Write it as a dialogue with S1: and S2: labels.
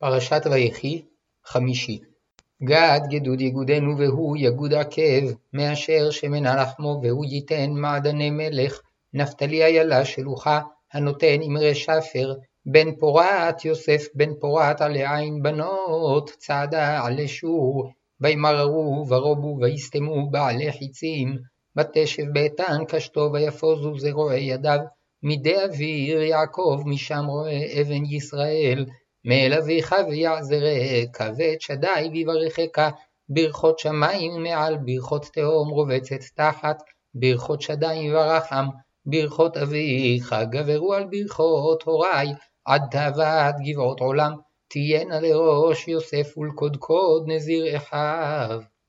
S1: פרשת ויחי, חמישי. גד גדוד יגודנו והוא יגוד עקב, מאשר שמנה לחמו והוא ייתן מעדני מלך. נפתלי איילה שלוחה, הנותן אמרי שפר, בן פורת יוסף בן פורת עלי עין בנות, צעדה עלי שור. וימררו ורובו ויסתמו בעלי חיצים, ותשב באיתן קשתו ויפוזו זרועי ידיו. מדי אוויר יעקב משם רואה אבן ישראל, מאל אביך ויעזרך, ואת שדי ויברכך, ברכות שמים מעל ברכות תהום רובצת תחת, ברכות שדי יברכם, ברכות אביך גברו על ברכות הורי, עד תאוות גבעות עולם, תהיינה לראש יוסף ולקודקוד נזיר אחיו.